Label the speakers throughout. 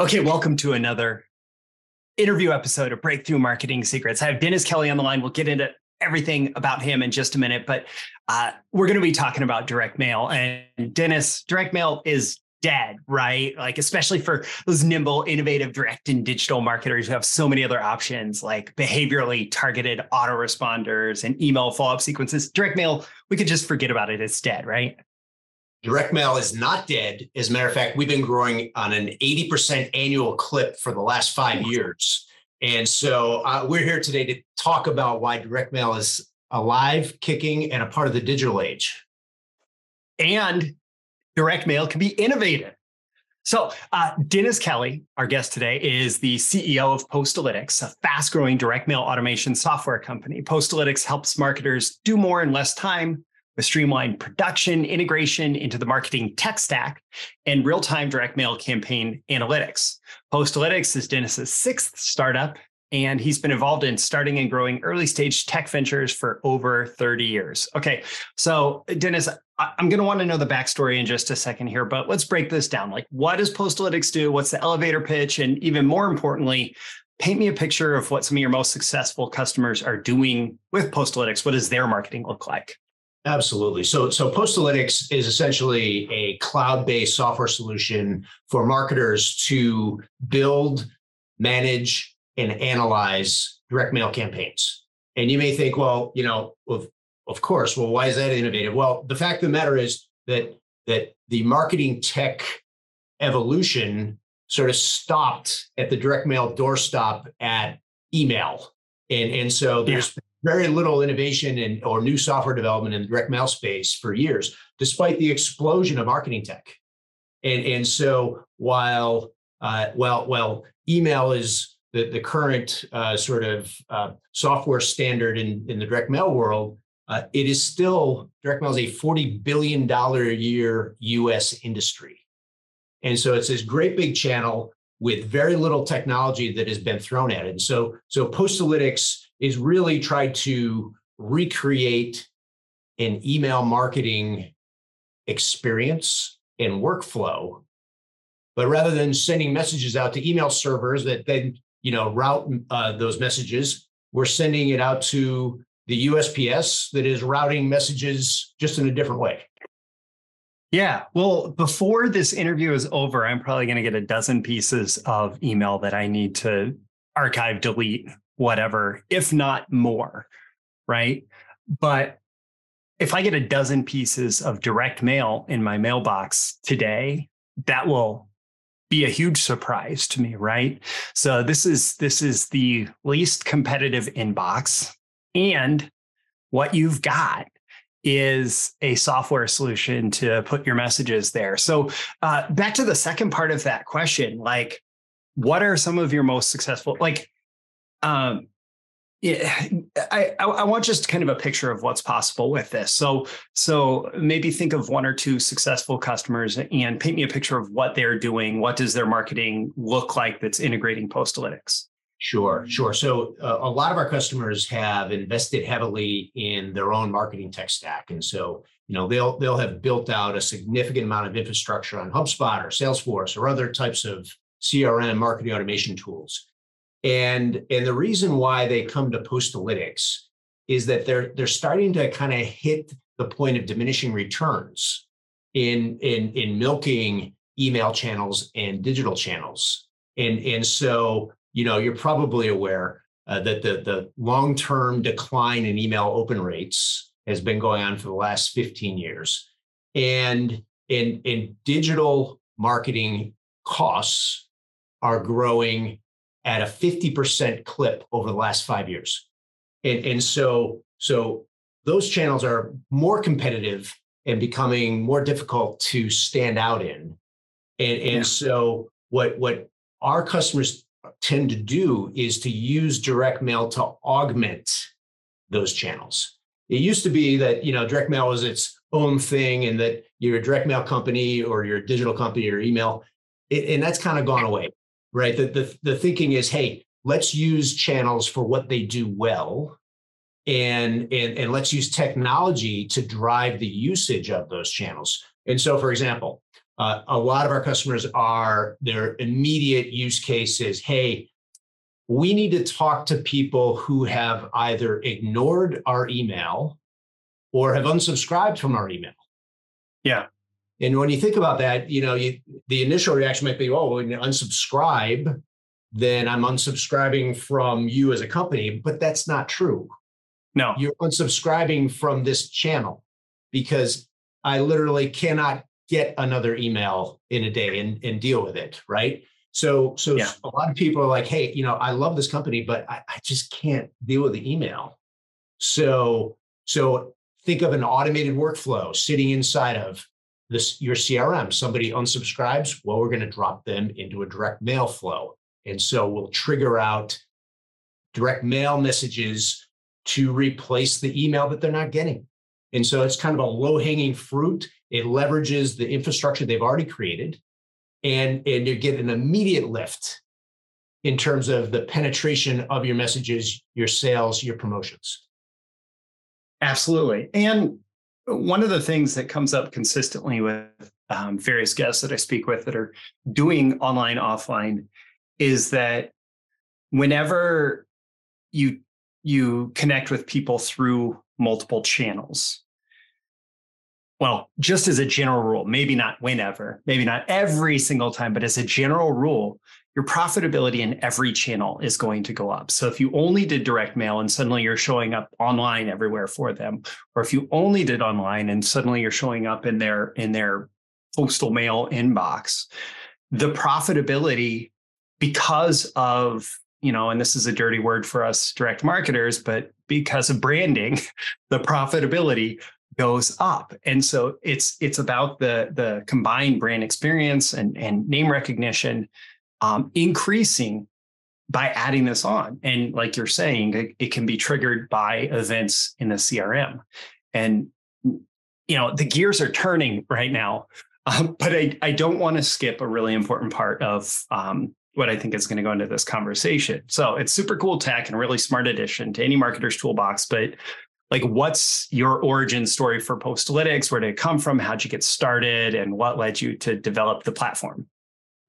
Speaker 1: Okay, welcome to another interview episode of Breakthrough Marketing Secrets. I have Dennis Kelly on the line. We'll get into everything about him in just a minute, but uh, we're going to be talking about direct mail. And Dennis, direct mail is dead, right? Like, especially for those nimble, innovative, direct and digital marketers who have so many other options like behaviorally targeted autoresponders and email follow up sequences. Direct mail, we could just forget about it. It's dead, right?
Speaker 2: Direct mail is not dead. As a matter of fact, we've been growing on an 80% annual clip for the last five years. And so uh, we're here today to talk about why direct mail is alive, kicking, and a part of the digital age.
Speaker 1: And direct mail can be innovative. So, uh, Dennis Kelly, our guest today, is the CEO of Postalytics, a fast growing direct mail automation software company. Postalytics helps marketers do more in less time with streamlined production integration into the marketing tech stack and real time direct mail campaign analytics. Postalytics is Dennis's sixth startup, and he's been involved in starting and growing early stage tech ventures for over 30 years. Okay, so Dennis, I'm going to want to know the backstory in just a second here, but let's break this down. Like, what does Postalytics do? What's the elevator pitch? And even more importantly, paint me a picture of what some of your most successful customers are doing with Postalytics. What does their marketing look like?
Speaker 2: Absolutely. So, so Postalytics is essentially a cloud-based software solution for marketers to build, manage, and analyze direct mail campaigns. And you may think, well, you know, of, of course, well, why is that innovative? Well, the fact of the matter is that that the marketing tech evolution sort of stopped at the direct mail doorstop at email. And, and so there's yeah very little innovation and or new software development in the direct mail space for years, despite the explosion of marketing tech. And, and so while uh, well, well, email is the, the current uh, sort of uh, software standard in, in the direct mail world, uh, it is still direct mail is a $40 billion a year US industry. And so it's this great big channel with very little technology that has been thrown at it. And so, so Postalytics is really try to recreate an email marketing experience and workflow but rather than sending messages out to email servers that then you know route uh, those messages we're sending it out to the usps that is routing messages just in a different way
Speaker 1: yeah. Well, before this interview is over, I'm probably going to get a dozen pieces of email that I need to archive, delete, whatever, if not more, right? But if I get a dozen pieces of direct mail in my mailbox today, that will be a huge surprise to me, right? So this is this is the least competitive inbox and what you've got is a software solution to put your messages there. So uh, back to the second part of that question, like what are some of your most successful like um, yeah, I, I want just kind of a picture of what's possible with this. So, so maybe think of one or two successful customers and paint me a picture of what they're doing. What does their marketing look like that's integrating Postalytics?
Speaker 2: Sure, sure. So uh, a lot of our customers have invested heavily in their own marketing tech stack, and so you know they'll they'll have built out a significant amount of infrastructure on HubSpot or Salesforce or other types of CRM marketing automation tools. And, and the reason why they come to Postalytics is that they're, they're starting to kind of hit the point of diminishing returns in, in, in milking email channels and digital channels. And, and so, you know, you're probably aware uh, that the, the long-term decline in email open rates has been going on for the last 15 years. And in, in digital marketing costs are growing at a 50% clip over the last five years. And, and so, so those channels are more competitive and becoming more difficult to stand out in. And, and yeah. so what, what our customers tend to do is to use direct mail to augment those channels. It used to be that, you know, direct mail was its own thing and that you're a direct mail company or you're a digital company or email. It, and that's kind of gone away right? The, the, the thinking is, hey, let's use channels for what they do well. And, and, and let's use technology to drive the usage of those channels. And so, for example, uh, a lot of our customers are their immediate use cases. Hey, we need to talk to people who have either ignored our email or have unsubscribed from our email.
Speaker 1: Yeah.
Speaker 2: And when you think about that, you know, you, the initial reaction might be, oh, when you unsubscribe, then I'm unsubscribing from you as a company. But that's not true.
Speaker 1: No.
Speaker 2: You're unsubscribing from this channel because I literally cannot get another email in a day and, and deal with it. Right. So, so yeah. a lot of people are like, hey, you know, I love this company, but I, I just can't deal with the email. So, so think of an automated workflow sitting inside of this your CRM. Somebody unsubscribes, well, we're going to drop them into a direct mail flow. And so we'll trigger out direct mail messages to replace the email that they're not getting. And so it's kind of a low hanging fruit. It leverages the infrastructure they've already created, and, and you get an immediate lift in terms of the penetration of your messages, your sales, your promotions.
Speaker 1: Absolutely. And one of the things that comes up consistently with um, various guests that I speak with that are doing online, offline, is that whenever you you connect with people through multiple channels, well, just as a general rule, maybe not whenever, maybe not every single time, but as a general rule, your profitability in every channel is going to go up. So if you only did direct mail and suddenly you're showing up online everywhere for them, or if you only did online and suddenly you're showing up in their in their postal mail inbox, the profitability because of you know, and this is a dirty word for us direct marketers, but because of branding, the profitability goes up. And so it's it's about the the combined brand experience and and name recognition um, increasing by adding this on. And like you're saying, it, it can be triggered by events in the CRM. And, you know, the gears are turning right now. Um, but I, I don't want to skip a really important part of um, what I think is going to go into this conversation. So it's super cool tech and really smart addition to any marketer's toolbox. But like, what's your origin story for Postalytics? Where did it come from? How'd you get started? And what led you to develop the platform?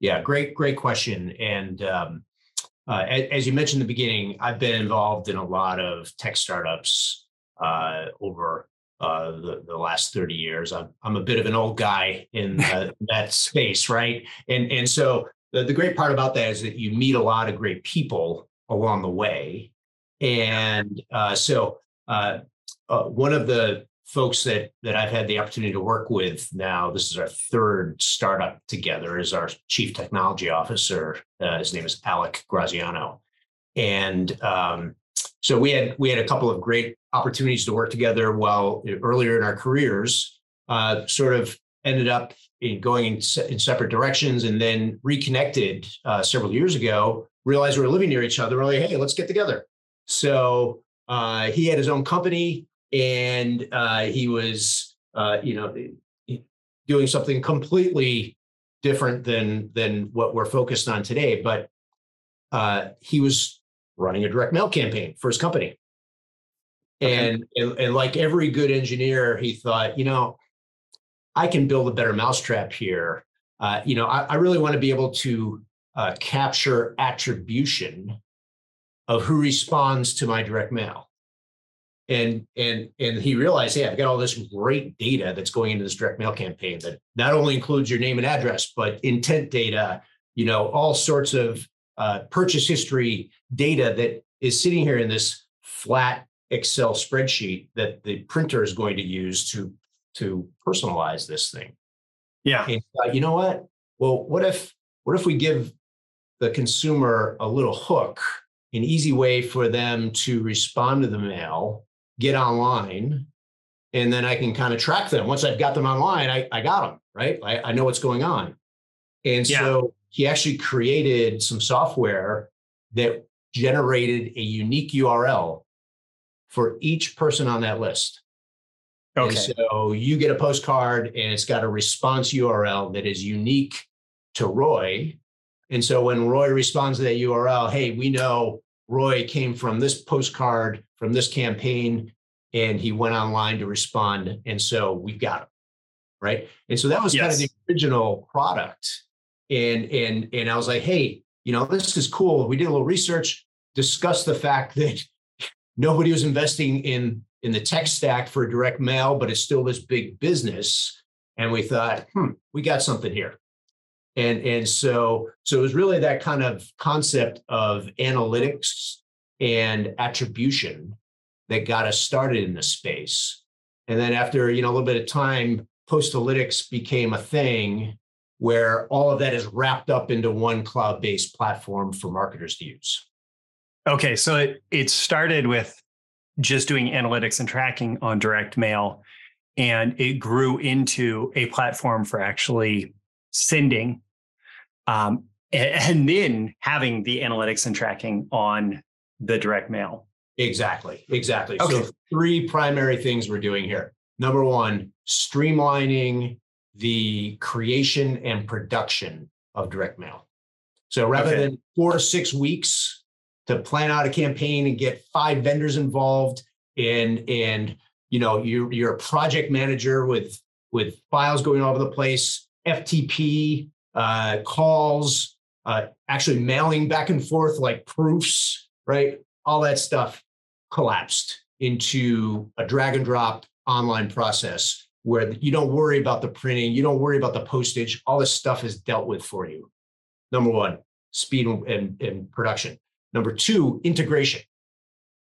Speaker 2: Yeah, great, great question. And um, uh, as, as, you mentioned in the beginning, I've been involved in a lot of tech startups uh, over uh, the, the last 30 years. I'm, I'm a bit of an old guy in uh, that space, right? And, and so the, the great part about that is that you meet a lot of great people along the way. And uh, so uh, one of the folks that that I've had the opportunity to work with now. This is our third startup together. Is our chief technology officer. Uh, his name is Alec Graziano, and um, so we had we had a couple of great opportunities to work together. While earlier in our careers, uh, sort of ended up in going in, se- in separate directions, and then reconnected uh, several years ago. Realized we were living near each other. We're like, hey, let's get together. So uh, he had his own company and uh, he was, uh, you know, doing something completely different than than what we're focused on today. But uh, he was running a direct mail campaign for his company, okay. and, and and like every good engineer, he thought, you know, I can build a better mousetrap here. Uh, you know, I, I, really want to be able to uh, capture attribution of who responds to my direct mail and and and he realized hey i've got all this great data that's going into this direct mail campaign that not only includes your name and address but intent data you know all sorts of uh, purchase history data that is sitting here in this flat excel spreadsheet that the printer is going to use to to personalize this thing.
Speaker 1: Yeah.
Speaker 2: And, uh, you know what? Well what if what if we give the consumer a little hook an easy way for them to respond to the mail get online and then I can kind of track them. Once I've got them online, I, I got them, right? I, I know what's going on. And yeah. so he actually created some software that generated a unique URL for each person on that list. Okay. And so you get a postcard and it's got a response URL that is unique to Roy. And so when Roy responds to that URL, hey, we know Roy came from this postcard from this campaign and he went online to respond. And so we've got him. right? And so that was yes. kind of the original product. And and and I was like, hey, you know, this is cool. We did a little research, discussed the fact that nobody was investing in in the tech stack for direct mail, but it's still this big business. And we thought, hmm, we got something here. And, and so, so it was really that kind of concept of analytics and attribution that got us started in the space. And then after, you know, a little bit of time, Postalytics became a thing where all of that is wrapped up into one cloud-based platform for marketers to use.
Speaker 1: Okay, so it it started with just doing analytics and tracking on direct mail and it grew into a platform for actually sending um, and then having the analytics and tracking on the direct mail
Speaker 2: exactly exactly okay. so three primary things we're doing here number one streamlining the creation and production of direct mail so rather okay. than four to six weeks to plan out a campaign and get five vendors involved and and you know you're you're a project manager with with files going all over the place ftp uh, calls uh, actually mailing back and forth like proofs right all that stuff collapsed into a drag and drop online process where you don't worry about the printing you don't worry about the postage all this stuff is dealt with for you number one speed and, and production Number two, integration,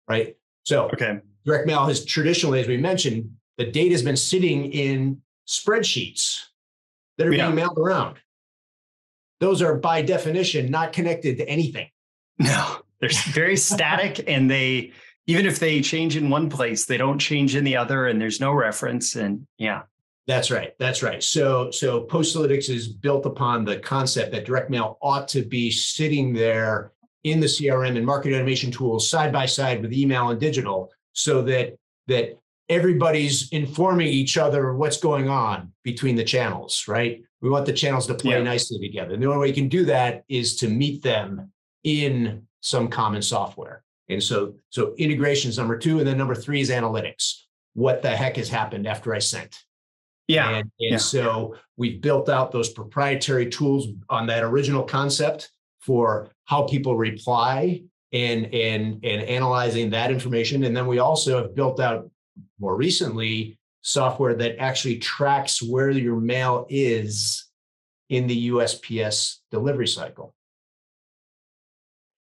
Speaker 2: right? So okay. direct mail has traditionally, as we mentioned, the data has been sitting in spreadsheets that are yeah. being mailed around. Those are by definition not connected to anything.
Speaker 1: No, they're very static and they even if they change in one place, they don't change in the other and there's no reference. And yeah.
Speaker 2: That's right. That's right. So so Postalytics is built upon the concept that direct mail ought to be sitting there in the CRM and market automation tools side by side with email and digital so that that everybody's informing each other what's going on between the channels, right? We want the channels to play yeah. nicely together. And the only way you can do that is to meet them in some common software. And so, so integration is number two. And then number three is analytics. What the heck has happened after I sent?
Speaker 1: Yeah.
Speaker 2: And, and
Speaker 1: yeah.
Speaker 2: so we've built out those proprietary tools on that original concept for how people reply and and and analyzing that information and then we also have built out more recently software that actually tracks where your mail is in the USPS delivery cycle.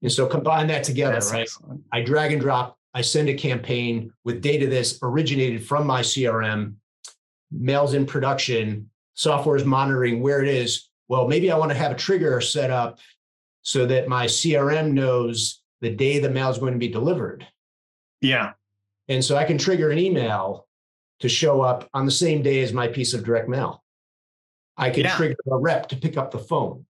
Speaker 2: And so combine that together, that's right? Excellent. I drag and drop, I send a campaign with data that's originated from my CRM, mails in production, software is monitoring where it is. Well, maybe I want to have a trigger set up so that my CRM knows the day the mail is going to be delivered.
Speaker 1: Yeah.
Speaker 2: And so I can trigger an email to show up on the same day as my piece of direct mail. I can yeah. trigger a rep to pick up the phone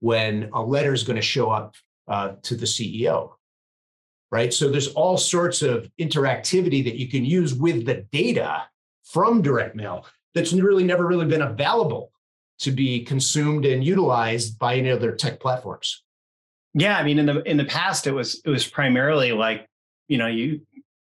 Speaker 2: when a letter is going to show up uh, to the CEO. Right. So there's all sorts of interactivity that you can use with the data from direct mail that's really never really been available to be consumed and utilized by any other tech platforms.
Speaker 1: Yeah, I mean, in the in the past, it was it was primarily like you know you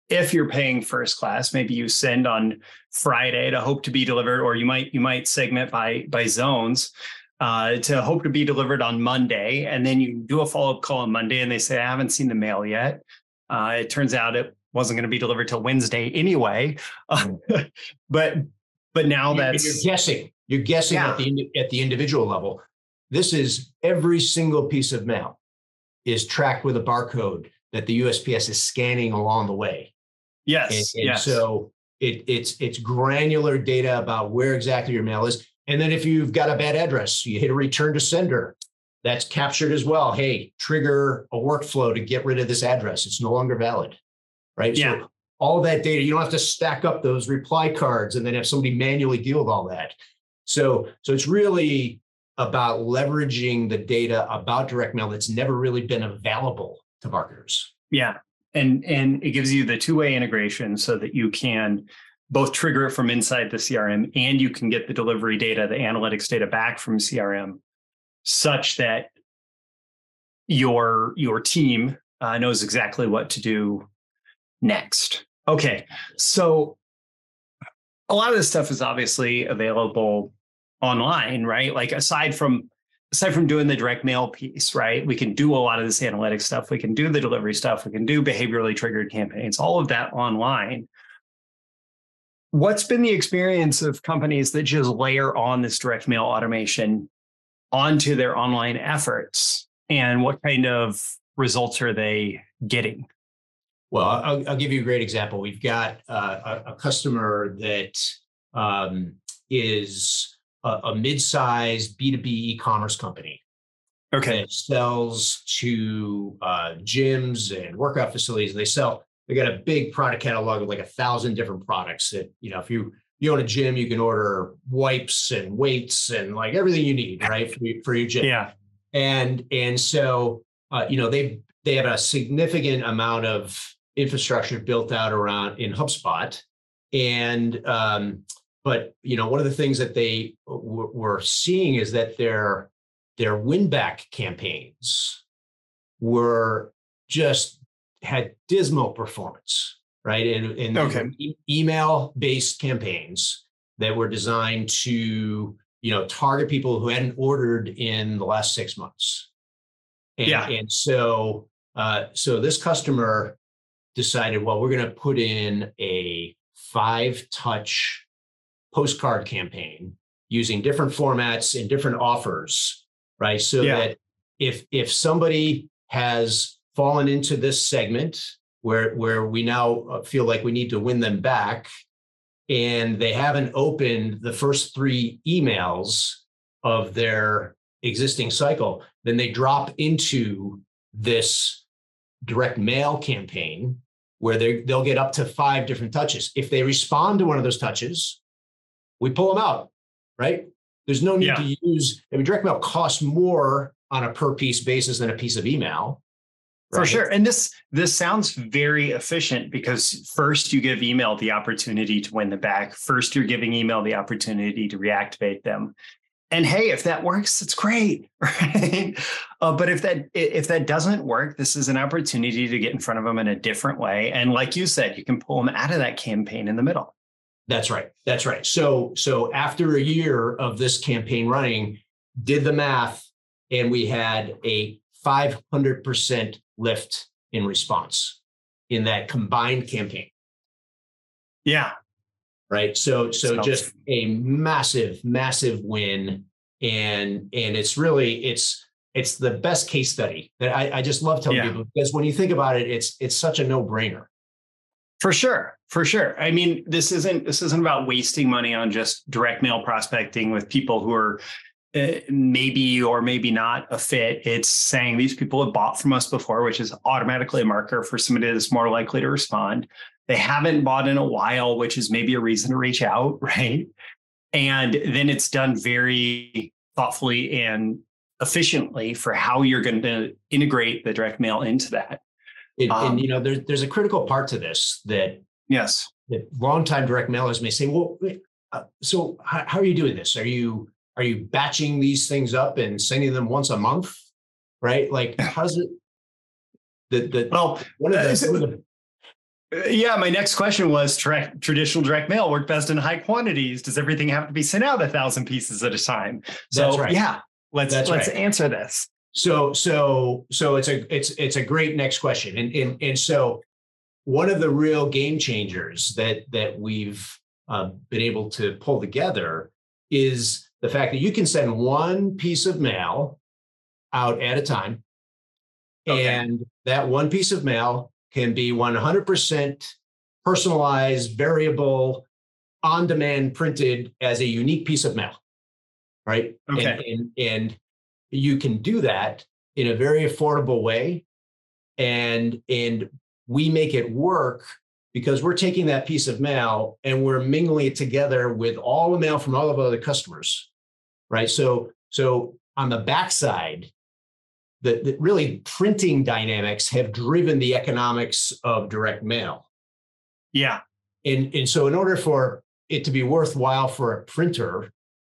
Speaker 1: if you're paying first class, maybe you send on Friday to hope to be delivered, or you might you might segment by by zones uh, to hope to be delivered on Monday, and then you do a follow up call on Monday, and they say I haven't seen the mail yet. Uh, it turns out it wasn't going to be delivered till Wednesday anyway, but but now that's
Speaker 2: you're guessing. You're guessing yeah. at the at the individual level. This is every single piece of mail is tracked with a barcode that the USPS is scanning along the way.
Speaker 1: Yes.
Speaker 2: And, and
Speaker 1: yes.
Speaker 2: so it, it's it's granular data about where exactly your mail is. And then if you've got a bad address, you hit a return to sender. That's captured as well. Hey, trigger a workflow to get rid of this address. It's no longer valid. Right.
Speaker 1: Yeah.
Speaker 2: So all that data, you don't have to stack up those reply cards and then have somebody manually deal with all that. So, so it's really about leveraging the data about direct mail that's never really been available to marketers.
Speaker 1: Yeah. And and it gives you the two-way integration so that you can both trigger it from inside the CRM and you can get the delivery data, the analytics data back from CRM such that your your team uh, knows exactly what to do next. Okay. So a lot of this stuff is obviously available online, right? Like aside from aside from doing the direct mail piece, right? We can do a lot of this analytics stuff. We can do the delivery stuff. We can do behaviorally triggered campaigns, all of that online. What's been the experience of companies that just layer on this direct mail automation onto their online efforts? And what kind of results are they getting?
Speaker 2: Well, I'll, I'll give you a great example. We've got uh, a, a, customer that um, is a, a mid-sized B2B e-commerce company.
Speaker 1: Okay.
Speaker 2: That sells to uh, gyms and workout facilities. They sell, they got a big product catalog of like a thousand different products that, you know, if you you own a gym, you can order wipes and weights and like everything you need, right? For, for your gym.
Speaker 1: Yeah.
Speaker 2: And and so uh, you know, they they have a significant amount of infrastructure built out around in HubSpot. And um, but you know, one of the things that they w- were seeing is that their their win back campaigns were just had dismal performance, right? And, and
Speaker 1: okay.
Speaker 2: e- email based campaigns that were designed to you know target people who hadn't ordered in the last six months. And,
Speaker 1: yeah.
Speaker 2: And so uh, so this customer decided, well, we're going to put in a five touch postcard campaign using different formats and different offers, right? So yeah. that if if somebody has fallen into this segment where where we now uh, feel like we need to win them back and they haven't opened the first three emails of their existing cycle then they drop into this direct mail campaign where they they'll get up to five different touches. If they respond to one of those touches, we pull them out, right? There's no need yeah. to use, I mean, direct mail costs more on a per piece basis than a piece of email.
Speaker 1: Right? For sure. And this this sounds very efficient because first you give email the opportunity to win the back. First, you're giving email the opportunity to reactivate them and hey if that works it's great right uh, but if that if that doesn't work this is an opportunity to get in front of them in a different way and like you said you can pull them out of that campaign in the middle
Speaker 2: that's right. That's right. So so after a year of this campaign running did the math and we had a 500% lift in response in that combined campaign.
Speaker 1: Yeah.
Speaker 2: Right? So so just a massive massive win, and and it's really it's it's the best case study that I, I just love telling yeah. people because when you think about it, it's it's such a no brainer.
Speaker 1: For sure, for sure. I mean, this isn't this isn't about wasting money on just direct mail prospecting with people who are uh, maybe or maybe not a fit. It's saying these people have bought from us before, which is automatically a marker for somebody that's more likely to respond. They haven't bought in a while, which is maybe a reason to reach out, right? And then it's done very thoughtfully and efficiently for how you're going to integrate the direct mail into that.
Speaker 2: It, um, and you know, there's there's a critical part to this that
Speaker 1: yes,
Speaker 2: longtime direct mailers may say, well, uh, so how, how are you doing this? Are you are you batching these things up and sending them once a month? Right? Like, how's it?
Speaker 1: The, the, well, one of the, one of the uh, yeah, my next question was tra- traditional direct mail work best in high quantities. Does everything have to be sent out a thousand pieces at a time? So right. yeah, let's That's let's right. answer this.
Speaker 2: So so so it's a it's it's a great next question. And and and so one of the real game changers that that we've uh, been able to pull together is the fact that you can send one piece of mail out at a time. Okay. And that one piece of mail can be 100% personalized, variable, on demand printed as a unique piece of mail. Right.
Speaker 1: Okay.
Speaker 2: And, and, and you can do that in a very affordable way. And, and we make it work because we're taking that piece of mail and we're mingling it together with all the mail from all of other customers. Right. So, so on the backside, that, that really printing dynamics have driven the economics of direct mail.
Speaker 1: Yeah.
Speaker 2: And, and so, in order for it to be worthwhile for a printer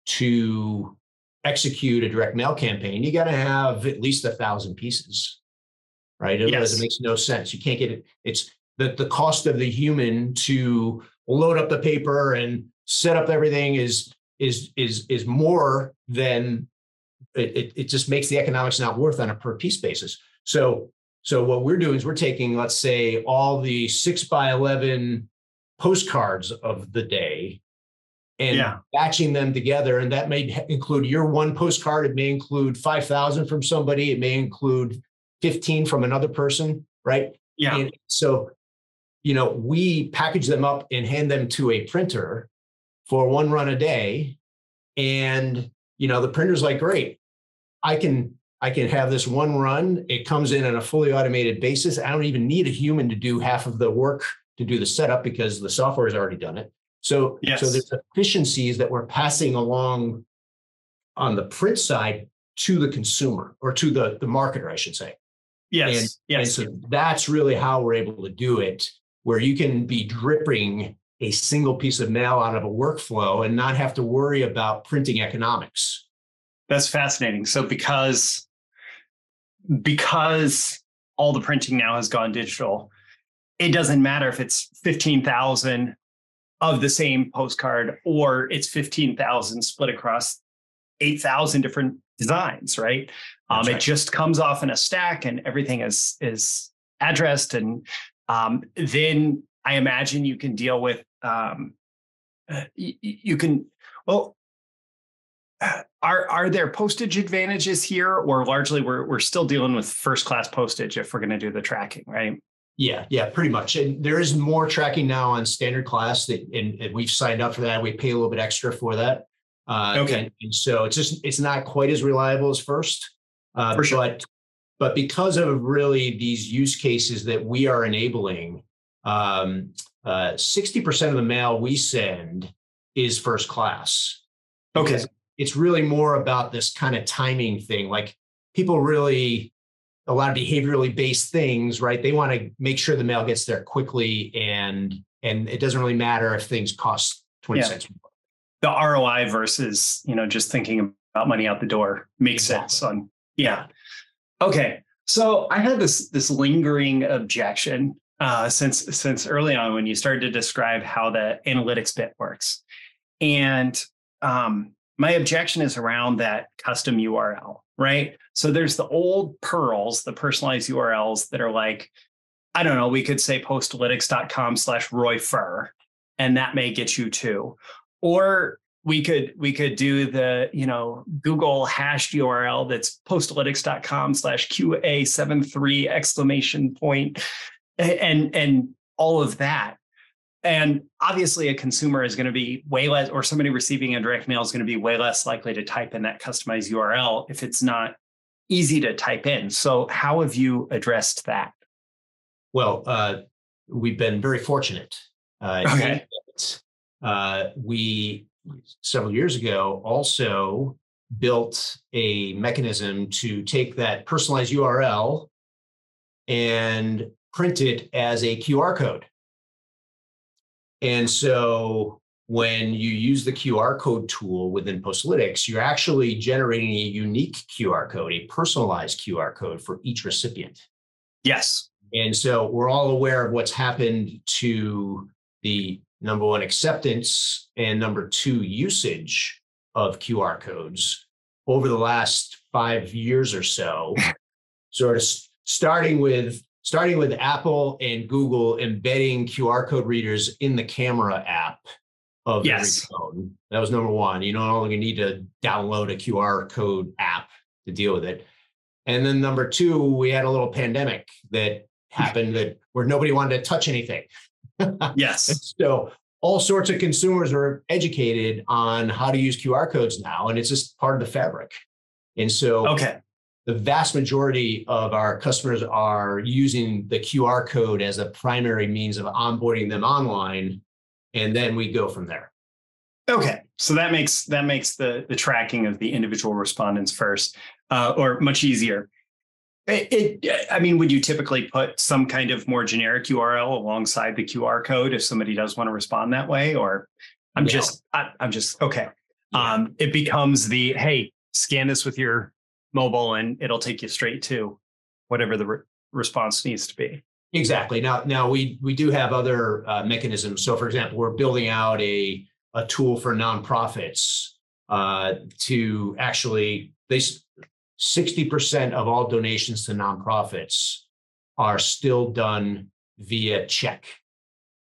Speaker 2: to execute a direct mail campaign, you got to have at least a thousand pieces, right? Otherwise, yes. it makes no sense. You can't get it. It's the, the cost of the human to load up the paper and set up everything is is is is more than it, it, it just makes the economics not worth on a per piece basis. So so what we're doing is we're taking, let's say, all the six by eleven postcards of the day and yeah. batching them together. And that may include your one postcard. It may include 5,000 from somebody. It may include 15 from another person, right?
Speaker 1: Yeah.
Speaker 2: And so, you know, we package them up and hand them to a printer for one run a day. And, you know, the printer's like, great, I can I can have this one run. It comes in on a fully automated basis. I don't even need a human to do half of the work to do the setup because the software has already done it. So, yes. so there's efficiencies that we're passing along on the print side to the consumer or to the, the marketer, I should say.
Speaker 1: Yes.
Speaker 2: And,
Speaker 1: yes.
Speaker 2: And so that's really how we're able to do it, where you can be dripping a single piece of mail out of a workflow and not have to worry about printing economics.
Speaker 1: That's fascinating. So because because all the printing now has gone digital, it doesn't matter if it's 15,000 of the same postcard or it's 15,000 split across 8,000 different designs, right? Um, right? It just comes off in a stack and everything is is addressed. And um, then I imagine you can deal with um, uh, you, you can well are are there postage advantages here or largely we're we're still dealing with first class postage if we're going to do the tracking right
Speaker 2: yeah, yeah, pretty much. And there is more tracking now on standard class that, and, and we've signed up for that. We pay a little bit extra for that.
Speaker 1: Uh, okay.
Speaker 2: And, and, so it's just it's not quite as reliable as first. Uh, sure. But but because of really these use cases that we are enabling, um, uh, 60% of the mail we send is first class.
Speaker 1: Okay.
Speaker 2: It's really more about this kind of timing thing. Like people really a lot of behaviorally based things, right? They want to make sure the mail gets there quickly and and it doesn't really matter if things cost 20 yeah. cents more.
Speaker 1: The ROI versus, you know, just thinking about money out the door makes exactly. sense on yeah. Okay. So I had this this lingering objection uh, since since early on when you started to describe how the analytics bit works. And um, my objection is around that custom URL, right? So there's the old pearls, the personalized URLs that are like, I don't know, we could say postalytics.com slash Roy Furr, and that may get you to. Or we could we could do the you know Google hashed URL that's postalytics.com slash QA73 exclamation point and and all of that. And obviously, a consumer is going to be way less, or somebody receiving a direct mail is going to be way less likely to type in that customized URL if it's not easy to type in. So, how have you addressed that?
Speaker 2: Well, uh, we've been very fortunate. Uh,
Speaker 1: okay.
Speaker 2: Uh, we several years ago also built a mechanism to take that personalized URL and print it as a QR code. And so when you use the QR code tool within Postalytics, you're actually generating a unique QR code, a personalized QR code for each recipient.
Speaker 1: Yes.
Speaker 2: And so we're all aware of what's happened to the number one acceptance and number two usage of QR codes over the last five years or so, sort of starting with starting with Apple and Google embedding QR code readers in the camera app of
Speaker 1: yes.
Speaker 2: every phone. That was number one. You no longer need to download a QR code app to deal with it. And then number two, we had a little pandemic that happened that where nobody wanted to touch anything.
Speaker 1: Yes.
Speaker 2: so all sorts of consumers are educated on how to use QR codes now, and it's just part of the fabric. And so
Speaker 1: okay
Speaker 2: the vast majority of our customers are using the QR code as a primary means of onboarding them online, and then we go from there.
Speaker 1: Okay, so that makes that makes the the tracking of the individual respondents first, uh, or much easier. It, it, I mean, would you typically put some kind of more generic URL alongside the QR code if somebody does want to respond that way, or I'm just I, am just okay. Um, it becomes the hey, scan this with your mobile and it'll take you straight to whatever the re- response needs to be.
Speaker 2: Exactly. Now, now we we do have other uh, mechanisms. So, for example, we're building out a a tool for nonprofits uh, to actually they 60% of all donations to nonprofits are still done via check.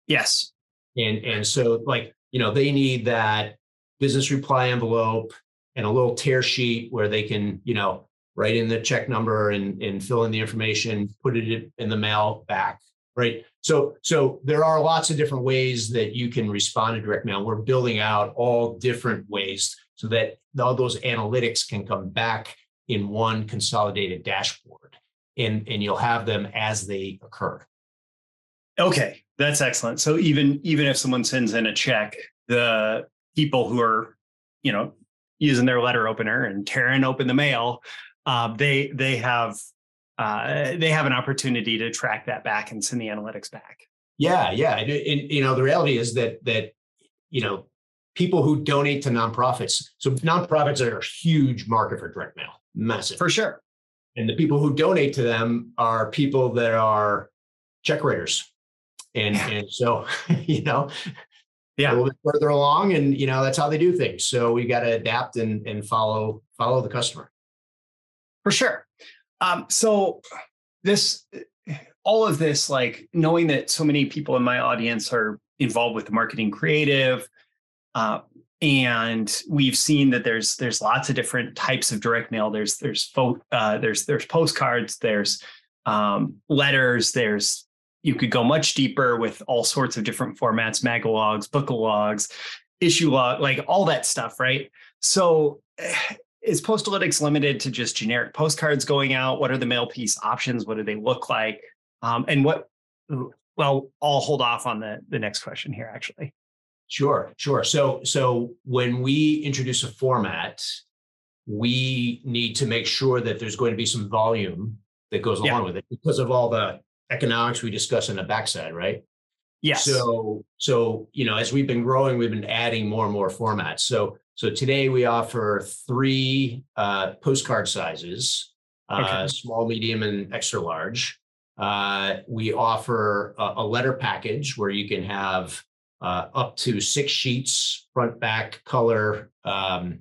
Speaker 1: Yes.
Speaker 2: And and so like, you know, they need that business reply envelope and a little tear sheet where they can, you know, write in the check number and, and fill in the information, put it in the mail back. Right. So so there are lots of different ways that you can respond to direct mail. We're building out all different ways so that all those analytics can come back in one consolidated dashboard and, and you'll have them as they occur.
Speaker 1: Okay, that's excellent. So even even if someone sends in a check, the people who are, you know, using their letter opener and tearing open the mail, uh, they they have uh, they have an opportunity to track that back and send the analytics back.
Speaker 2: Yeah, yeah, and, and you know the reality is that that you know people who donate to nonprofits. So nonprofits are a huge market for direct mail, massive
Speaker 1: for sure.
Speaker 2: And the people who donate to them are people that are check writers, and yeah. and so you know
Speaker 1: yeah.
Speaker 2: a little bit further along and you know that's how they do things so we got to adapt and and follow follow the customer
Speaker 1: for sure um so this all of this like knowing that so many people in my audience are involved with marketing creative uh, and we've seen that there's there's lots of different types of direct mail there's there's fo- uh, there's there's postcards there's um, letters there's you could go much deeper with all sorts of different formats, magalogs, bookalogs, issue log, like all that stuff, right? So is Postalytics limited to just generic postcards going out? What are the mail piece options? What do they look like? Um, and what, well, I'll hold off on the, the next question here, actually.
Speaker 2: Sure, sure. So, so when we introduce a format, we need to make sure that there's going to be some volume that goes along yeah. with it because of all the economics we discuss on the backside, right?
Speaker 1: Yes.
Speaker 2: So, so you know, as we've been growing, we've been adding more and more formats. So, so today we offer three uh, postcard sizes: uh, small, medium, and extra large. Uh, we offer a, a, letter package where you can have uh, up to six sheets, front, back, color. Um,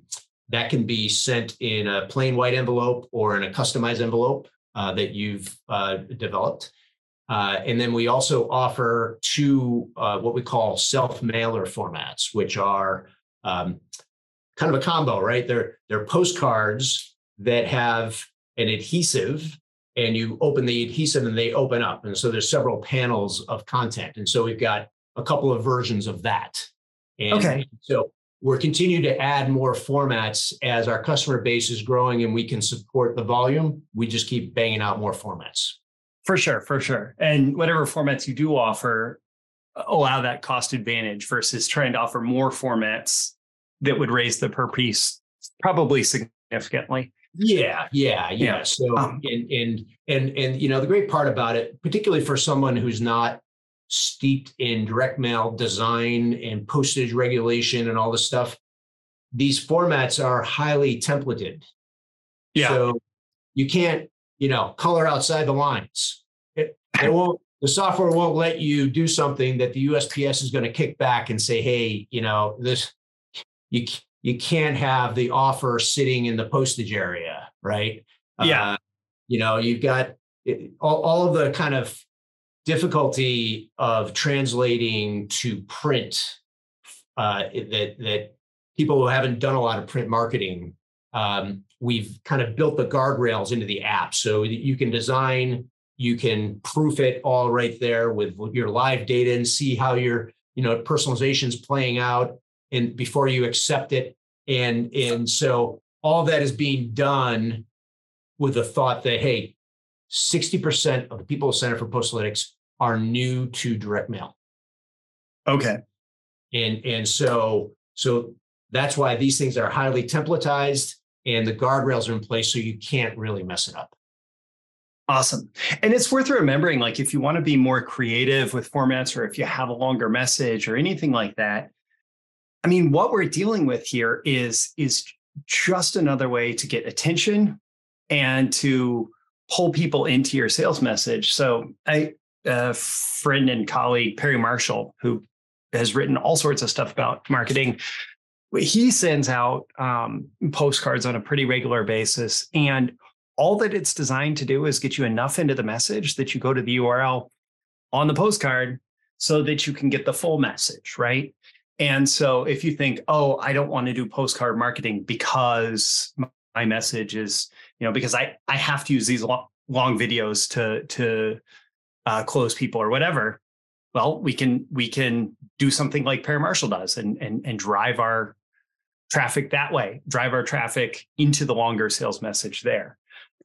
Speaker 2: that can be sent in a plain white envelope or in a customized envelope uh, that you've uh, developed. Uh, and then we also offer two uh, what we call self mailer formats, which are um, kind of a combo, right? They're they're postcards that have an adhesive, and you open the adhesive and they open up, and so there's several panels of content, and so we've got a couple of versions of that. And
Speaker 1: okay.
Speaker 2: So we're continuing to add more formats as our customer base is growing and we can support the volume. We just keep banging out more formats.
Speaker 1: For sure, for sure. And whatever formats you do offer, allow that cost advantage versus trying to offer more formats that would raise the per piece probably significantly.
Speaker 2: Yeah, yeah, yeah. yeah. So um, and and and and you know the great part about it, particularly for someone who's not steeped in direct mail design and postage regulation and all this stuff, these formats are highly templated.
Speaker 1: Yeah.
Speaker 2: So you can't you know, color outside the lines. It, it won't, the software won't let you do something that the USPS is going to kick back and say, hey, you know, this, you, you can't have the offer sitting in the postage area, right?
Speaker 1: Yeah. Uh,
Speaker 2: you know, you've got it, all, all of the kind of difficulty of translating to print uh, that that people who haven't done a lot of print marketing um, we've kind of built the guardrails into the app. So you can design you can proof it all right there with your live data and see how your you know personalization is playing out and before you accept it. And and so all that is being done with the thought that hey 60% of the people sign up for Postalytics are new to direct mail
Speaker 1: okay
Speaker 2: and and so so that's why these things are highly templatized and the guardrails are in place so you can't really mess it up.
Speaker 1: Awesome. And it's worth remembering like if you want to be more creative with formats or if you have a longer message or anything like that, I mean what we're dealing with here is is just another way to get attention and to pull people into your sales message. So I a friend and colleague Perry Marshall who has written all sorts of stuff about marketing. He sends out um, postcards on a pretty regular basis, and all that it's designed to do is get you enough into the message that you go to the URL on the postcard so that you can get the full message, right? And so if you think, oh, I don't want to do postcard marketing because my message is, you know, because I I have to use these long, long videos to to uh, close people or whatever. Well, we can we can do something like Perry Marshall does and and and drive our traffic that way, drive our traffic into the longer sales message there.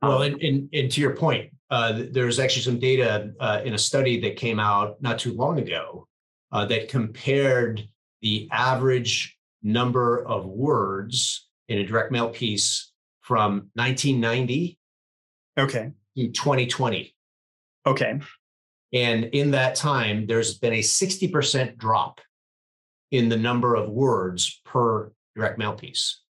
Speaker 2: Well, um, and, and, and to your point, uh, there's actually some data uh, in a study that came out not too long ago uh, that compared the average number of words in a direct mail piece from 1990
Speaker 1: okay
Speaker 2: to 2020
Speaker 1: okay
Speaker 2: and in that time there's been a 60% drop in the number of words per direct mail piece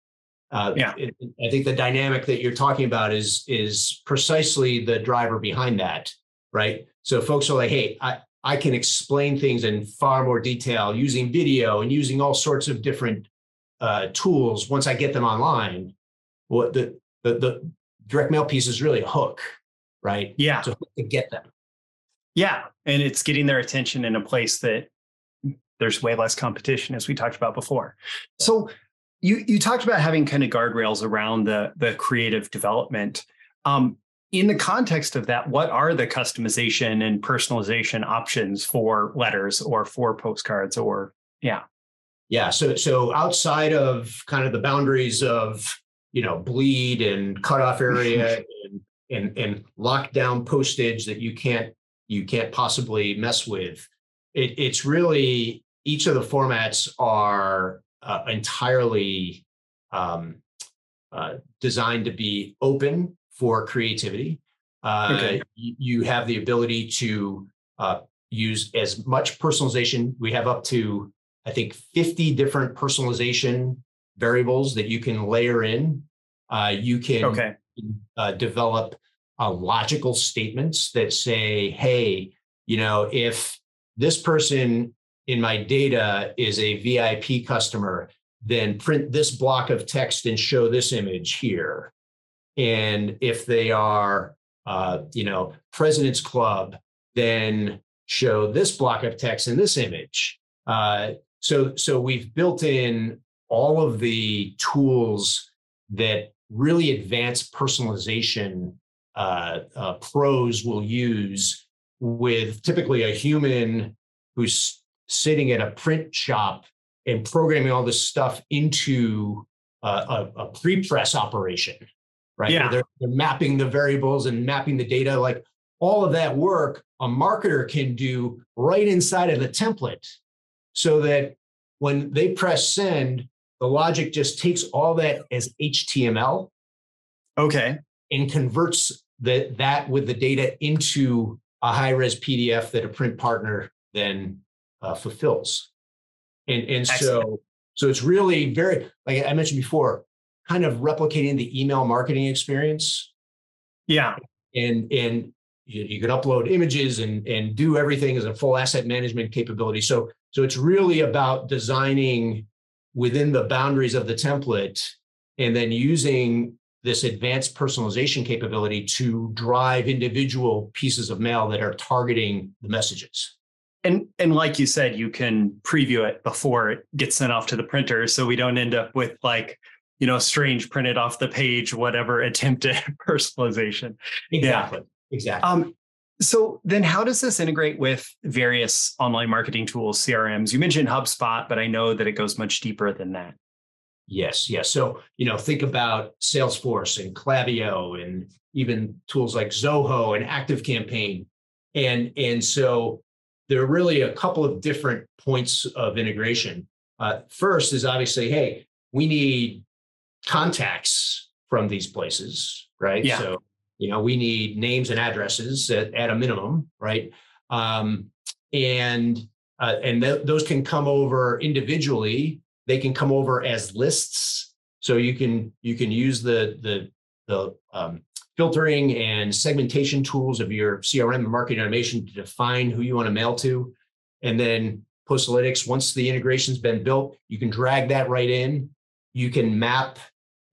Speaker 2: uh, yeah. It, I think the dynamic that you're talking about is is precisely the driver behind that, right? So folks are like, hey, I, I can explain things in far more detail using video and using all sorts of different uh, tools once I get them online. What the, the the direct mail piece is really a hook, right?
Speaker 1: Yeah,
Speaker 2: to, to get them.
Speaker 1: Yeah, and it's getting their attention in a place that there's way less competition, as we talked about before. So you you talked about having kind of guardrails around the the creative development. Um, in the context of that, what are the customization and personalization options for letters or for postcards or yeah?
Speaker 2: Yeah. So so outside of kind of the boundaries of you know bleed and cutoff area and and and lockdown postage that you can't you can't possibly mess with. It, it's really each of the formats are uh, entirely um, uh, designed to be open for creativity. Uh, okay. you, you, have the ability to uh, use as much personalization. We have up to, I think, 50 different personalization variables that you can layer in. Uh, you can
Speaker 1: okay.
Speaker 2: Uh, logical statements that say, hey, you know, if this person in my data is a VIP customer, then print this block of text and show this image here. And if they are, uh, you know, President's Club, then show this block of text and this image. Uh, so, so we've built in all of the tools that really advance personalization Uh, uh, pros will use with typically a human who's sitting at a print shop and programming all this stuff into a, a, a pre-press operation, right?
Speaker 1: Yeah.
Speaker 2: They're, they're mapping the variables and mapping the data. Like all of that work, a marketer can do right inside of the template so that when they press send, the logic just takes all that as HTML.
Speaker 1: Okay.
Speaker 2: And converts the, that with the data into a high res PDF that a print partner then uh, fulfills. And, and so, so it's really very, like I mentioned before, kind of replicating the email marketing experience.
Speaker 1: Yeah.
Speaker 2: And, and you, you can upload images and, and do everything as a full asset management capability. So, so it's really about designing within the boundaries of the template and then using this advanced personalization capability to drive individual pieces of mail that are targeting the messages.
Speaker 1: And and like you said you can preview it before it gets sent off to the printer so we don't end up with like you know strange printed off the page whatever attempt at personalization.
Speaker 2: Exactly yeah. exactly
Speaker 1: um, so then how does this integrate with various online marketing tools crms you mentioned hubspot but i know that it goes much deeper than that
Speaker 2: yes yes so you know think about salesforce and klaviyo and even tools like zoho and active campaign and and so there are really a couple of different points of integration. Uh, first is obviously, hey, we need contacts from these places, right?
Speaker 1: Yeah.
Speaker 2: So, you know, we need names and addresses at, at a minimum, right? Um, and uh, and th- those can come over individually. They can come over as lists. So you can you can use the the the um, filtering and segmentation tools of your CRM and marketing automation to define who you want to mail to. And then Postalytics, once the integration's been built, you can drag that right in. You can map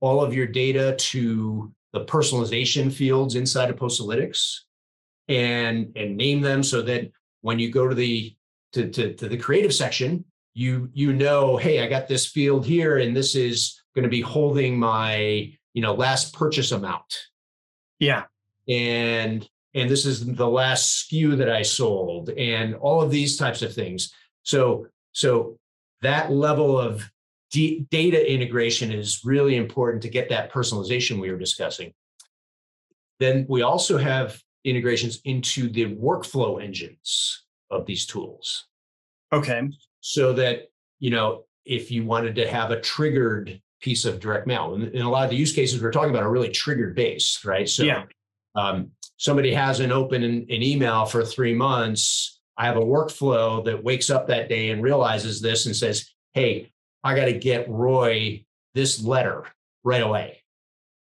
Speaker 2: all of your data to the personalization fields inside of Postalytics and, and name them so that when you go to the to, to, to the creative section, you you know, hey, I got this field here, and this is going to be holding my you know last purchase amount.
Speaker 1: Yeah.
Speaker 2: And and this is the last SKU that I sold, and all of these types of things. So so that level of d- data integration is really important to get that personalization we were discussing. Then we also have integrations into the workflow engines of these tools.
Speaker 1: Okay.
Speaker 2: So that, you know, if you wanted to have a triggered piece of direct mail, and, and a lot of the use cases we're talking about are really triggered based, right? So
Speaker 1: yeah.
Speaker 2: um, somebody hasn't opened an, an email for three months. I have a workflow that wakes up that day and realizes this and says, Hey, I got to get Roy this letter right away.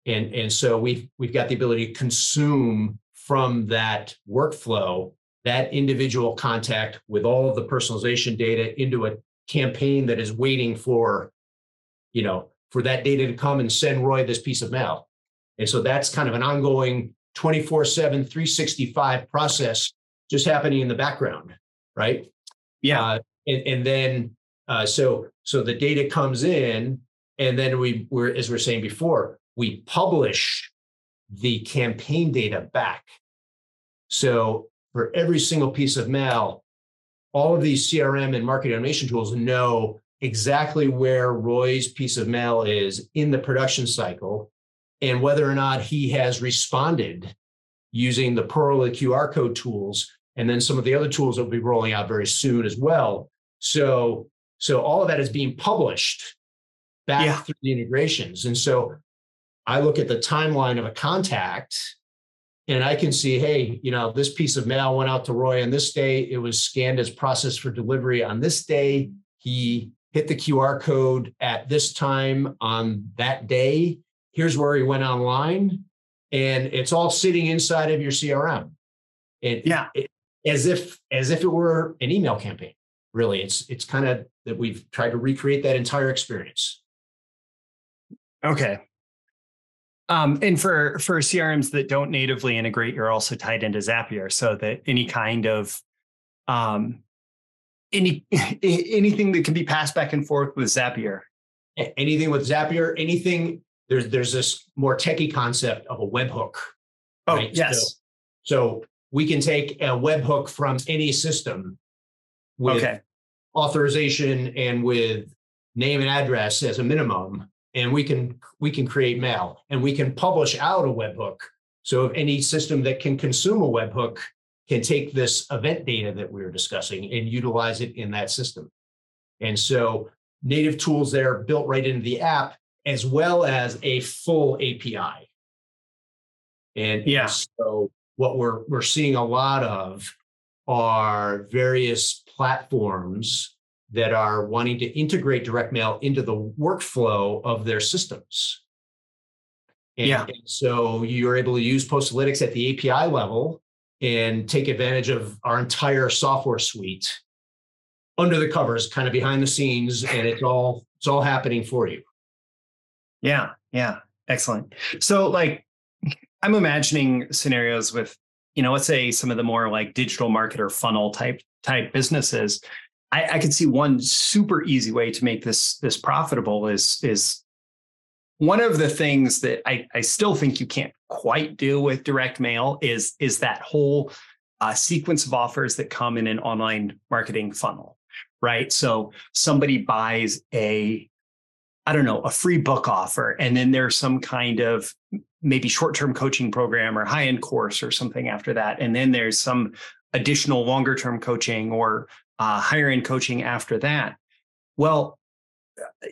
Speaker 2: And, and so we've, we've got the ability to consume from that workflow that individual contact with all of the personalization data into a campaign that is waiting for, you know, for that data to come and send Roy this piece of mail. And so that's kind of an ongoing 24 7, 365 process just happening in the background, right?
Speaker 1: Yeah.
Speaker 2: Uh, and, and then, uh, so, so the data comes in and then we were, as we we're saying before, we publish the campaign data back. So for every single piece of mail, all of these CRM and marketing automation tools know exactly where Roy's piece of mail is in the production cycle and whether or not he has responded using the PURL the QR code tools and then some of the other tools that will be rolling out very soon as well. So, so all of that is being published back yeah. through the integrations. And so I look at the timeline of a contact and I can see, hey, you know, this piece of mail went out to Roy on this day. It was scanned as processed for delivery on this day. He hit the QR code at this time on that day. Here's where he went online, and it's all sitting inside of your CRM. And
Speaker 1: yeah,
Speaker 2: it, as if as if it were an email campaign. Really, it's it's kind of that we've tried to recreate that entire experience.
Speaker 1: Okay, um, and for for CRMs that don't natively integrate, you're also tied into Zapier, so that any kind of um, any anything that can be passed back and forth with Zapier.
Speaker 2: Anything with Zapier, anything there's there's this more techie concept of a webhook.
Speaker 1: Oh right? yes.
Speaker 2: So, so, we can take a webhook from any system with okay. authorization and with name and address as a minimum and we can we can create mail and we can publish out a webhook. So if any system that can consume a webhook can take this event data that we were discussing and utilize it in that system. And so native tools there built right into the app as well as a full API. And
Speaker 1: yeah,
Speaker 2: so what we're we're seeing a lot of are various platforms that are wanting to integrate direct mail into the workflow of their systems. And,
Speaker 1: yeah.
Speaker 2: And so you're able to use Postalytics at the API level and take advantage of our entire software suite under the covers, kind of behind the scenes, and it's all it's all happening for you.
Speaker 1: Yeah, yeah, excellent. So, like, I'm imagining scenarios with, you know, let's say some of the more like digital marketer funnel type type businesses I, I can see one super easy way to make this this profitable is is one of the things that I, I still think you can't quite do with direct mail is is that whole uh, sequence of offers that come in an online marketing funnel, right? So somebody buys a I don't know, a free book offer. And then there's some kind of maybe short term coaching program or high end course or something after that. And then there's some additional longer term coaching or uh, higher end coaching after that? Well,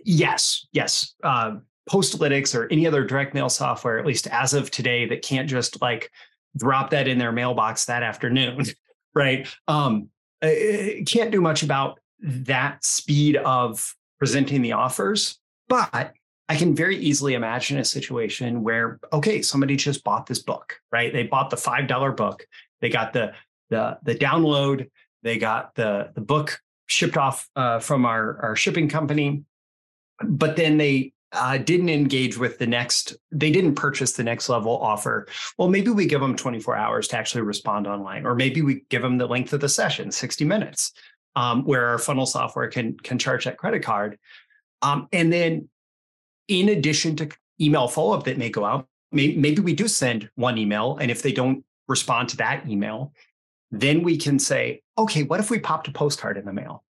Speaker 1: yes, yes. Uh, Postalytics or any other direct mail software, at least as of today, that can't just like drop that in their mailbox that afternoon, right? Um, it can't do much about that speed of presenting the offers, but I can very easily imagine a situation where, okay, somebody just bought this book, right? They bought the $5 book. They got the the the download they got the the book shipped off uh, from our, our shipping company, but then they uh, didn't engage with the next, they didn't purchase the next level offer. Well, maybe we give them 24 hours to actually respond online, or maybe we give them the length of the session, 60 minutes, um, where our funnel software can, can charge that credit card. Um, and then in addition to email follow up that may go out, may, maybe we do send one email. And if they don't respond to that email, then we can say, okay, what if we popped a postcard in the mail?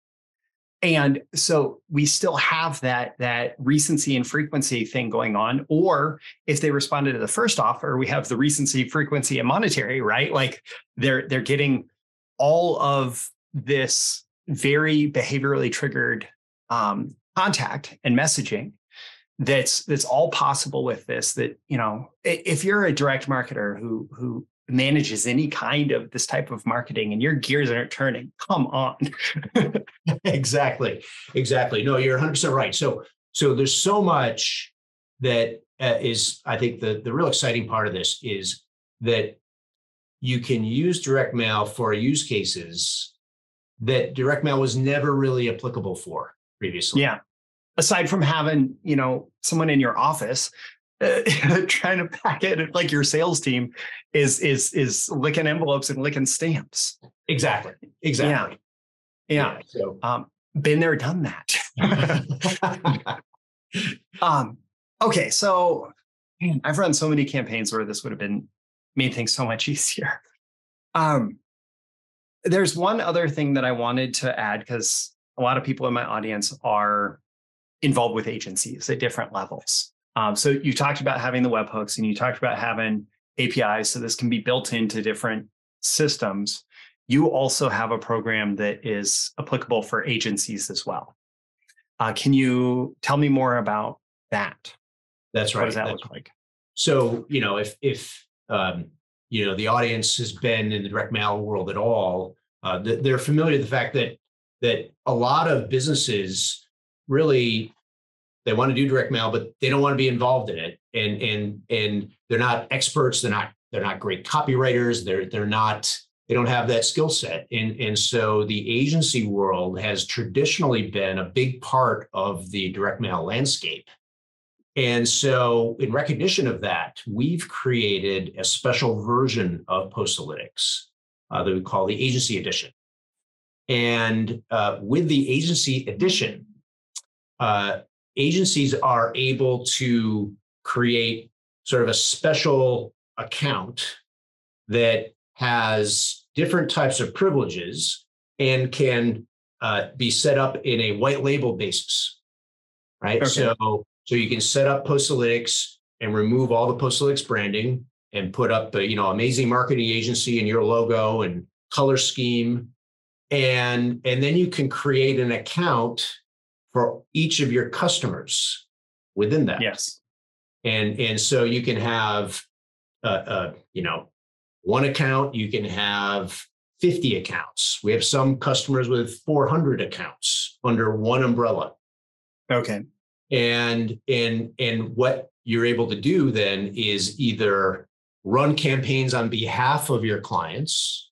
Speaker 1: And so we still have that, that recency and frequency thing going on. Or if they responded to the first offer, we have the recency, frequency, and monetary, right? Like they're they're getting all of this very behaviorally triggered um, contact and messaging that's that's all possible with this that you know if you're a direct marketer who who manages any kind of this type of marketing and your gears aren't turning. Come on.
Speaker 2: Exactly. Exactly. No you're 100% right. So so there's so much that uh, is i think the the real exciting part of this is that you can use direct mail for use cases that direct mail was never really applicable for previously.
Speaker 1: Yeah. Aside from having you know someone in your office uh, trying to pack it like your sales team is is is licking envelopes and licking stamps.
Speaker 2: Exactly. Exactly.
Speaker 1: Yeah. yeah. So um, been there, done that. um, okay, so man, I've run so many campaigns where this would have been made things so much easier. Um, there's one other thing that I wanted to add because a lot of people in my audience are involved with agencies at different levels. Um, so you talked about having the webhooks and you talked about having APIs. So this can be built into different systems. You also have a program that is applicable for agencies as well. Uh, can you tell me more about that?
Speaker 2: That's right.
Speaker 1: What does that
Speaker 2: That's
Speaker 1: look like?
Speaker 2: So, you know, if if um, you know the audience has been in the direct mail world at all, uh, they're familiar with the fact that that a lot of businesses really they want to do direct mail, but they don't want to be involved in it. And and and they're not experts. They're not they're not great copywriters. They're they're not they don't have that skill set. And and so the agency world has traditionally been a big part of the direct mail landscape. And so, in recognition of that, we've created a special version of Postalytics uh, that we call the Agency Edition. And uh, with the Agency Edition, uh, agencies are able to create sort of a special account that has different types of privileges and can uh, be set up in a white label basis, right? Okay. So, so you can set up Postalytics and remove all the Postalytics branding and put up a you know amazing marketing agency and your logo and color scheme, and and then you can create an account for each of your customers within that.
Speaker 1: Yes.
Speaker 2: And and so you can have uh, uh, you know one account, you can have 50 accounts. We have some customers with 400 accounts under one umbrella.
Speaker 1: Okay.
Speaker 2: And and and what you're able to do then is either run campaigns on behalf of your clients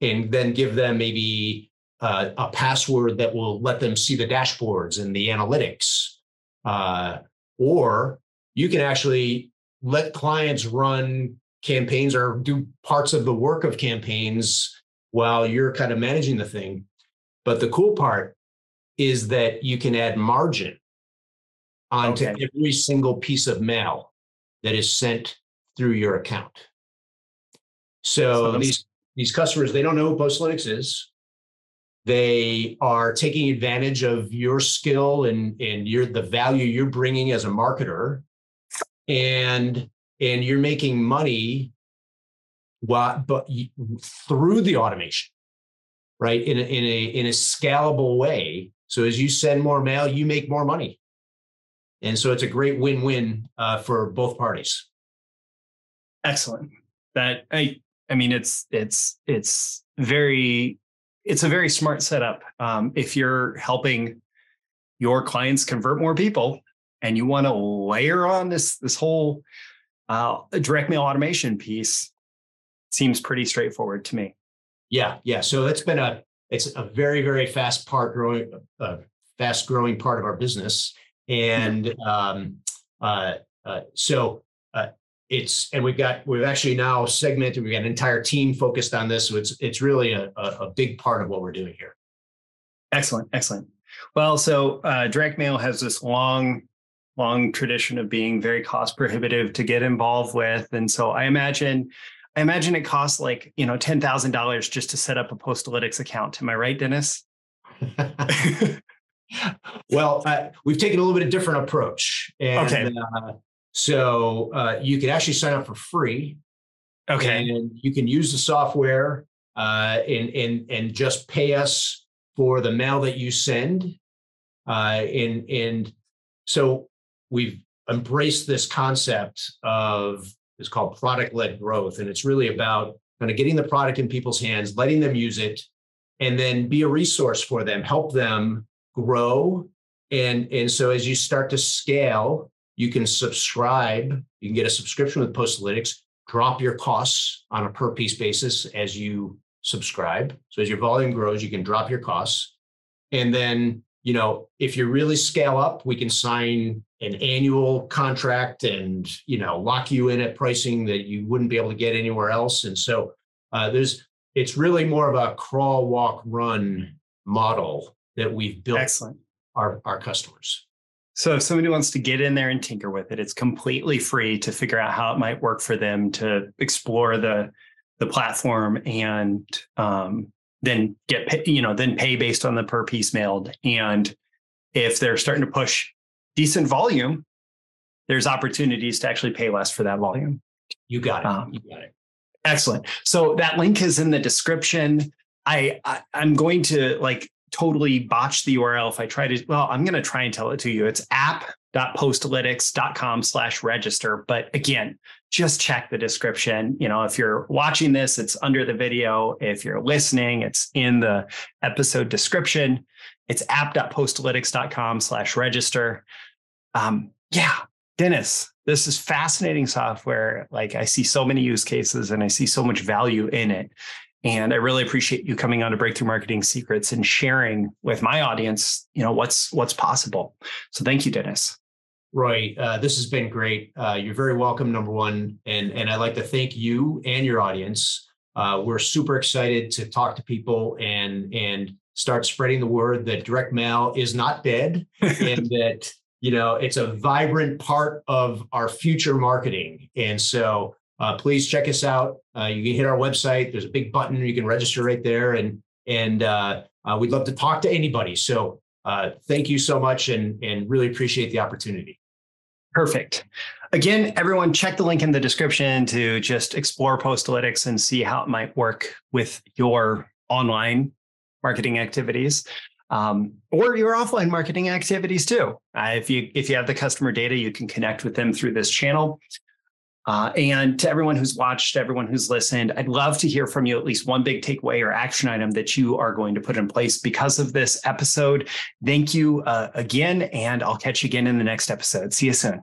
Speaker 2: and then give them maybe uh, a password that will let them see the dashboards and the analytics. Uh, or you can actually let clients run campaigns or do parts of the work of campaigns while you're kind of managing the thing. But the cool part is that you can add margin onto okay. every single piece of mail that is sent through your account. So, so these these customers they don't know who Postalytics is. They are taking advantage of your skill and and your the value you're bringing as a marketer, and and you're making money, what but through the automation, right? In a, in a in a scalable way. So as you send more mail, you make more money, and so it's a great win-win uh, for both parties.
Speaker 1: Excellent. That I I mean it's it's it's very it's a very smart setup. Um, if you're helping your clients convert more people and you want to layer on this this whole uh, direct mail automation piece, seems pretty straightforward to me.
Speaker 2: Yeah, yeah. So that's been a it's a very very fast part growing, uh, fast growing part of our business, and um, uh, uh, so uh, it's and we've got we've actually now segmented. We've got an entire team focused on this, so it's it's really a, a, big part of what we're doing here.
Speaker 1: Excellent, excellent. Well, so uh, direct mail has this long, long tradition of being very cost prohibitive to get involved with, and so I imagine, I imagine it costs like you know ten thousand dollars just to set up a Postalytics account. Am I right, Dennis?
Speaker 2: well, uh, we've taken a little bit of different approach, and okay. uh, so uh, you can actually sign up for free.
Speaker 1: Okay,
Speaker 2: and you can use the software uh, and and and just pay us for the mail that you send. Uh, and, and so we've embraced this concept of it's called product led growth. And it's really about kind of getting the product in people's hands, letting them use it, and then be a resource for them, help them grow. And, and so as you start to scale, you can subscribe, you can get a subscription with Postalytics, drop your costs on a per piece basis as you subscribe. So as your volume grows, you can drop your costs. And then, you know, if you really scale up, we can sign an annual contract and, you know, lock you in at pricing that you wouldn't be able to get anywhere else. And so uh, there's, it's really more of a crawl, walk, run model that we've built
Speaker 1: Excellent.
Speaker 2: our, our customers.
Speaker 1: So if somebody wants to get in there and tinker with it, it's completely free to figure out how it might work for them to explore the the platform and um, then get pay, you know then pay based on the per piece mailed. And if they're starting to push decent volume there's opportunities to actually pay less for that volume.
Speaker 2: You got it. Um, you got it.
Speaker 1: excellent. So that link is in the description. I, I i'm going to like totally botch the url if i try to well i'm going to try and tell it to you it's app.postalytics.com slash register but again just check the description. You know, if you're watching this, it's under the video. If you're listening, it's in the episode description. It's app.postalytics.com slash register. Um, yeah, Dennis, this is fascinating software. Like I see so many use cases and I see so much value in it. And I really appreciate you coming on to Breakthrough Marketing Secrets and sharing with my audience, you know, what's what's possible. So thank you, Dennis.
Speaker 2: Roy, uh, this has been great. Uh, you're very welcome, number one, and and I'd like to thank you and your audience. Uh, we're super excited to talk to people and and start spreading the word that direct mail is not dead, and that you know it's a vibrant part of our future marketing. And so, uh, please check us out. Uh, you can hit our website. There's a big button you can register right there, and and uh, we'd love to talk to anybody. So. thank you so much and, and really appreciate the opportunity.
Speaker 1: Perfect. Again, everyone, check the link in the description to just explore Postalytics and see how it might work with your online marketing activities. Um, or your offline marketing activities too. Uh, if you if you have the customer data, you can connect with them through this channel. Uh, and to everyone who's watched, everyone who's listened, I'd love to hear from you at least one big takeaway or action item that you are going to put in place because of this episode. Thank you uh, again, and I'll catch you again in the next episode. See you soon.